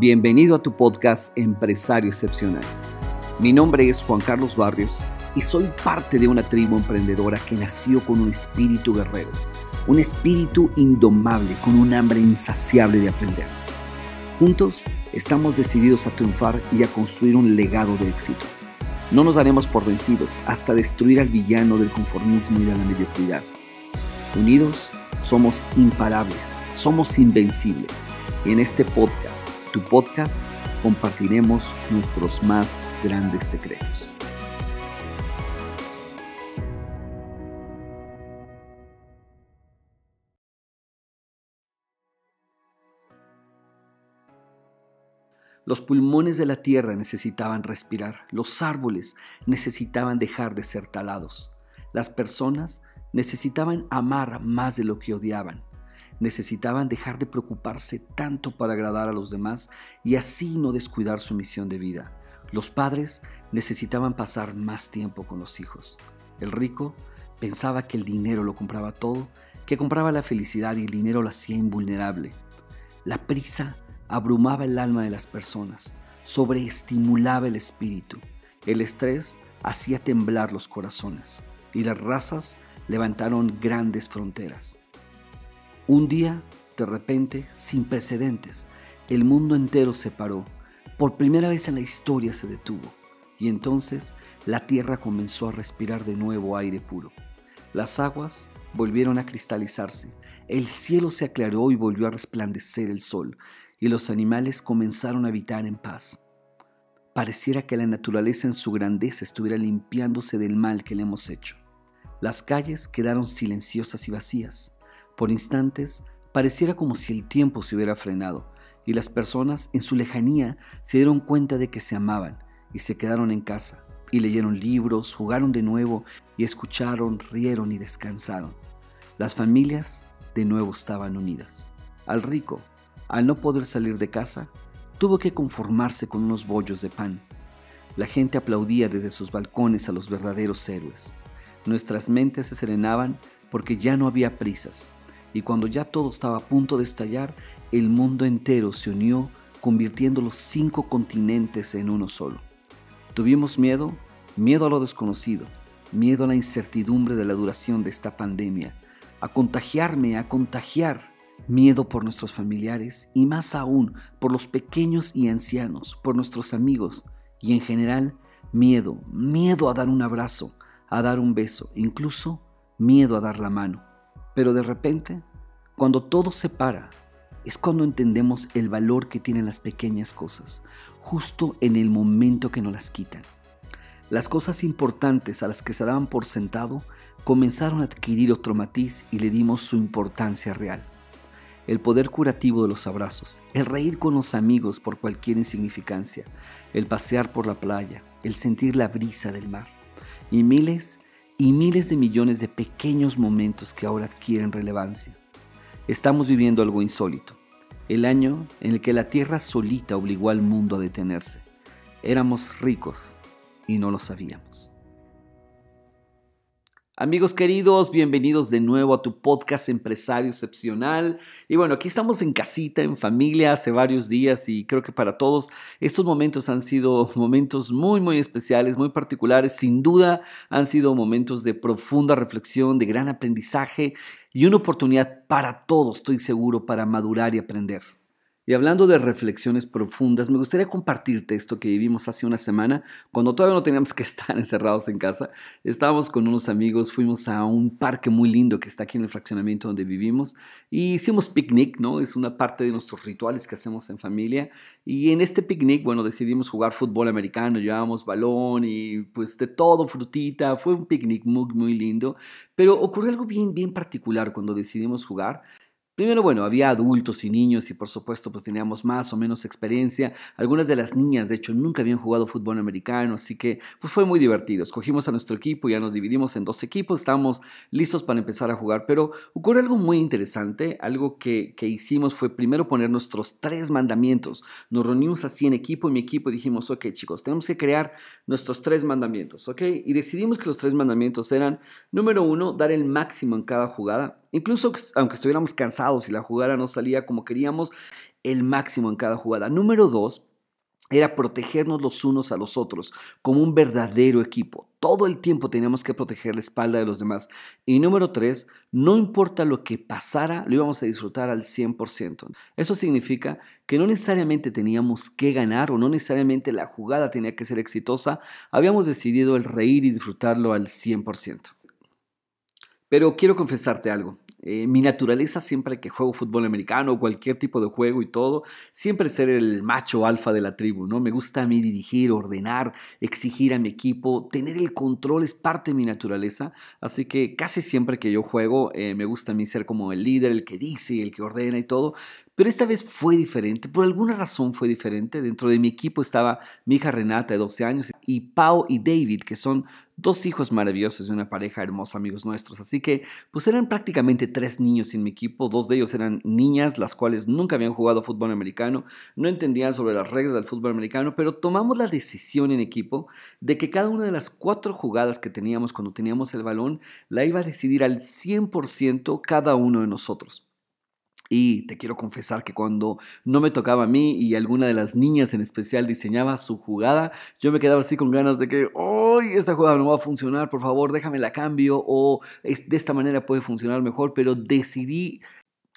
Bienvenido a tu podcast Empresario Excepcional. Mi nombre es Juan Carlos Barrios y soy parte de una tribu emprendedora que nació con un espíritu guerrero, un espíritu indomable con un hambre insaciable de aprender. Juntos estamos decididos a triunfar y a construir un legado de éxito. No nos daremos por vencidos hasta destruir al villano del conformismo y de la mediocridad. Unidos, somos imparables, somos invencibles. Y en este podcast, tu podcast, compartiremos nuestros más grandes secretos. Los pulmones de la tierra necesitaban respirar, los árboles necesitaban dejar de ser talados, las personas necesitaban amar más de lo que odiaban, necesitaban dejar de preocuparse tanto para agradar a los demás y así no descuidar su misión de vida. Los padres necesitaban pasar más tiempo con los hijos. El rico pensaba que el dinero lo compraba todo, que compraba la felicidad y el dinero lo hacía invulnerable. La prisa abrumaba el alma de las personas, sobreestimulaba el espíritu. El estrés hacía temblar los corazones y las razas levantaron grandes fronteras. Un día, de repente, sin precedentes, el mundo entero se paró. Por primera vez en la historia se detuvo. Y entonces la tierra comenzó a respirar de nuevo aire puro. Las aguas volvieron a cristalizarse. El cielo se aclaró y volvió a resplandecer el sol y los animales comenzaron a habitar en paz. Pareciera que la naturaleza en su grandeza estuviera limpiándose del mal que le hemos hecho. Las calles quedaron silenciosas y vacías. Por instantes pareciera como si el tiempo se hubiera frenado y las personas en su lejanía se dieron cuenta de que se amaban y se quedaron en casa y leyeron libros, jugaron de nuevo y escucharon, rieron y descansaron. Las familias de nuevo estaban unidas. Al rico al no poder salir de casa, tuvo que conformarse con unos bollos de pan. La gente aplaudía desde sus balcones a los verdaderos héroes. Nuestras mentes se serenaban porque ya no había prisas, y cuando ya todo estaba a punto de estallar, el mundo entero se unió, convirtiendo los cinco continentes en uno solo. Tuvimos miedo, miedo a lo desconocido, miedo a la incertidumbre de la duración de esta pandemia, a contagiarme, a contagiar miedo por nuestros familiares y más aún por los pequeños y ancianos, por nuestros amigos y en general miedo, miedo a dar un abrazo, a dar un beso, incluso miedo a dar la mano. Pero de repente, cuando todo se para, es cuando entendemos el valor que tienen las pequeñas cosas, justo en el momento que nos las quitan. Las cosas importantes a las que se daban por sentado comenzaron a adquirir otro matiz y le dimos su importancia real el poder curativo de los abrazos, el reír con los amigos por cualquier insignificancia, el pasear por la playa, el sentir la brisa del mar, y miles y miles de millones de pequeños momentos que ahora adquieren relevancia. Estamos viviendo algo insólito, el año en el que la Tierra solita obligó al mundo a detenerse. Éramos ricos y no lo sabíamos. Amigos queridos, bienvenidos de nuevo a tu podcast Empresario Excepcional. Y bueno, aquí estamos en casita, en familia, hace varios días y creo que para todos estos momentos han sido momentos muy, muy especiales, muy particulares. Sin duda han sido momentos de profunda reflexión, de gran aprendizaje y una oportunidad para todos, estoy seguro, para madurar y aprender. Y hablando de reflexiones profundas, me gustaría compartirte esto que vivimos hace una semana, cuando todavía no teníamos que estar encerrados en casa. Estábamos con unos amigos, fuimos a un parque muy lindo que está aquí en el fraccionamiento donde vivimos y hicimos picnic, ¿no? Es una parte de nuestros rituales que hacemos en familia. Y en este picnic, bueno, decidimos jugar fútbol americano, llevábamos balón y pues de todo, frutita. Fue un picnic muy, muy lindo. Pero ocurrió algo bien, bien particular cuando decidimos jugar. Primero, bueno, había adultos y niños y por supuesto pues teníamos más o menos experiencia. Algunas de las niñas, de hecho, nunca habían jugado fútbol americano, así que pues fue muy divertido. Escogimos a nuestro equipo, ya nos dividimos en dos equipos, estábamos listos para empezar a jugar, pero ocurrió algo muy interesante. Algo que, que hicimos fue primero poner nuestros tres mandamientos. Nos reunimos así en equipo, y mi equipo, dijimos, ok chicos, tenemos que crear nuestros tres mandamientos, ¿ok? Y decidimos que los tres mandamientos eran, número uno, dar el máximo en cada jugada. Incluso aunque estuviéramos cansados y la jugada no salía como queríamos, el máximo en cada jugada. Número dos, era protegernos los unos a los otros, como un verdadero equipo. Todo el tiempo teníamos que proteger la espalda de los demás. Y número tres, no importa lo que pasara, lo íbamos a disfrutar al 100%. Eso significa que no necesariamente teníamos que ganar o no necesariamente la jugada tenía que ser exitosa. Habíamos decidido el reír y disfrutarlo al 100%. Pero quiero confesarte algo. Eh, mi naturaleza siempre que juego fútbol americano o cualquier tipo de juego y todo, siempre ser el macho alfa de la tribu, ¿no? Me gusta a mí dirigir, ordenar, exigir a mi equipo, tener el control es parte de mi naturaleza, así que casi siempre que yo juego eh, me gusta a mí ser como el líder, el que dice, el que ordena y todo, pero esta vez fue diferente, por alguna razón fue diferente. Dentro de mi equipo estaba mi hija Renata de 12 años y Pau y David, que son dos hijos maravillosos de una pareja hermosa, amigos nuestros. Así que pues eran prácticamente tres niños en mi equipo, dos de ellos eran niñas, las cuales nunca habían jugado fútbol americano, no entendían sobre las reglas del fútbol americano, pero tomamos la decisión en equipo de que cada una de las cuatro jugadas que teníamos cuando teníamos el balón la iba a decidir al 100% cada uno de nosotros. Y te quiero confesar que cuando no me tocaba a mí y alguna de las niñas en especial diseñaba su jugada, yo me quedaba así con ganas de que, ¡ay, esta jugada no va a funcionar! Por favor, déjame la cambio o de esta manera puede funcionar mejor, pero decidí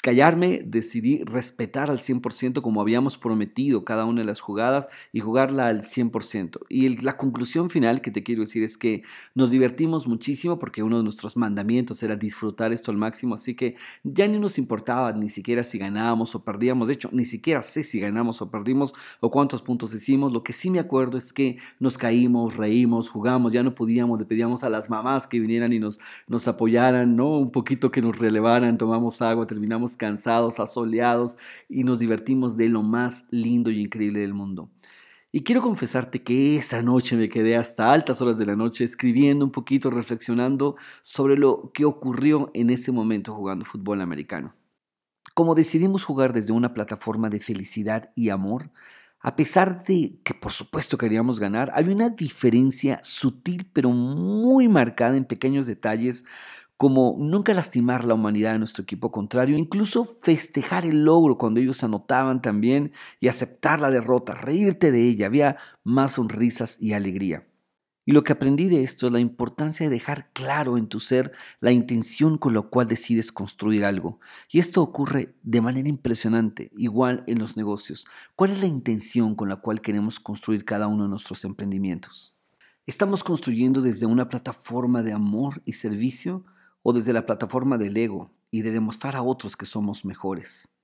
callarme, decidí respetar al 100% como habíamos prometido cada una de las jugadas y jugarla al 100%. Y la conclusión final que te quiero decir es que nos divertimos muchísimo porque uno de nuestros mandamientos era disfrutar esto al máximo, así que ya ni nos importaba ni siquiera si ganábamos o perdíamos, de hecho ni siquiera sé si ganamos o perdimos o cuántos puntos hicimos, lo que sí me acuerdo es que nos caímos, reímos, jugamos, ya no podíamos, le pedíamos a las mamás que vinieran y nos, nos apoyaran, ¿no? Un poquito que nos relevaran, tomamos agua, terminamos cansados, asoleados y nos divertimos de lo más lindo y increíble del mundo. Y quiero confesarte que esa noche me quedé hasta altas horas de la noche escribiendo un poquito, reflexionando sobre lo que ocurrió en ese momento jugando fútbol americano. Como decidimos jugar desde una plataforma de felicidad y amor, a pesar de que por supuesto queríamos ganar, había una diferencia sutil pero muy marcada en pequeños detalles como nunca lastimar la humanidad de nuestro equipo contrario, incluso festejar el logro cuando ellos anotaban también y aceptar la derrota, reírte de ella, había más sonrisas y alegría. Y lo que aprendí de esto es la importancia de dejar claro en tu ser la intención con la cual decides construir algo. Y esto ocurre de manera impresionante, igual en los negocios. ¿Cuál es la intención con la cual queremos construir cada uno de nuestros emprendimientos? ¿Estamos construyendo desde una plataforma de amor y servicio o desde la plataforma del ego y de demostrar a otros que somos mejores.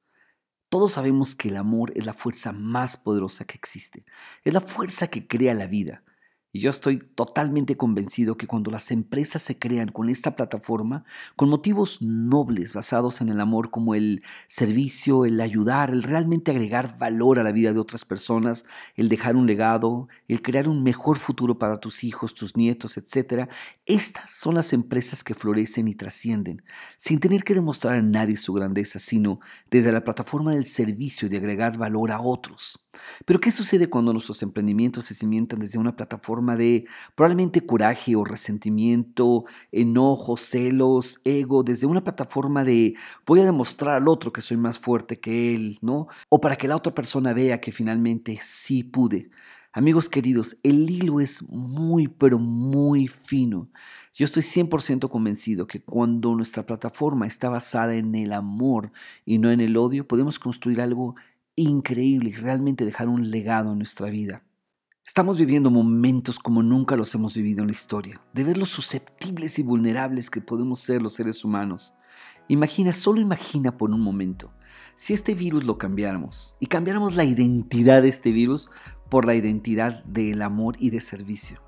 Todos sabemos que el amor es la fuerza más poderosa que existe, es la fuerza que crea la vida, y yo estoy totalmente convencido que cuando las empresas se crean con esta plataforma, con motivos nobles basados en el amor como el servicio, el ayudar, el realmente agregar valor a la vida de otras personas, el dejar un legado, el crear un mejor futuro para tus hijos, tus nietos, etc., estas son las empresas que florecen y trascienden, sin tener que demostrar a nadie su grandeza, sino desde la plataforma del servicio y de agregar valor a otros. Pero ¿qué sucede cuando nuestros emprendimientos se cimientan desde una plataforma de probablemente coraje o resentimiento, enojo, celos, ego, desde una plataforma de voy a demostrar al otro que soy más fuerte que él, ¿no? O para que la otra persona vea que finalmente sí pude. Amigos queridos, el hilo es muy, pero muy fino. Yo estoy 100% convencido que cuando nuestra plataforma está basada en el amor y no en el odio, podemos construir algo increíble y realmente dejar un legado en nuestra vida. Estamos viviendo momentos como nunca los hemos vivido en la historia, de ver lo susceptibles y vulnerables que podemos ser los seres humanos. Imagina, solo imagina por un momento, si este virus lo cambiáramos y cambiáramos la identidad de este virus por la identidad del amor y de servicio,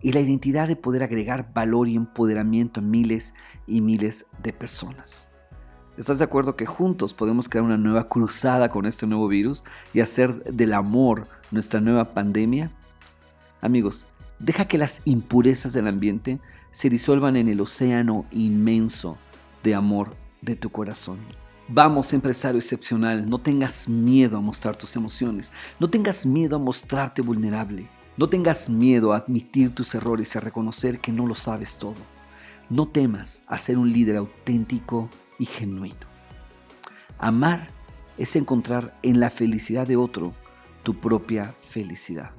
y la identidad de poder agregar valor y empoderamiento a miles y miles de personas. ¿Estás de acuerdo que juntos podemos crear una nueva cruzada con este nuevo virus y hacer del amor nuestra nueva pandemia? Amigos, deja que las impurezas del ambiente se disuelvan en el océano inmenso de amor de tu corazón. Vamos, empresario excepcional, no tengas miedo a mostrar tus emociones, no tengas miedo a mostrarte vulnerable, no tengas miedo a admitir tus errores y a reconocer que no lo sabes todo. No temas a ser un líder auténtico y genuino. Amar es encontrar en la felicidad de otro tu propia felicidad.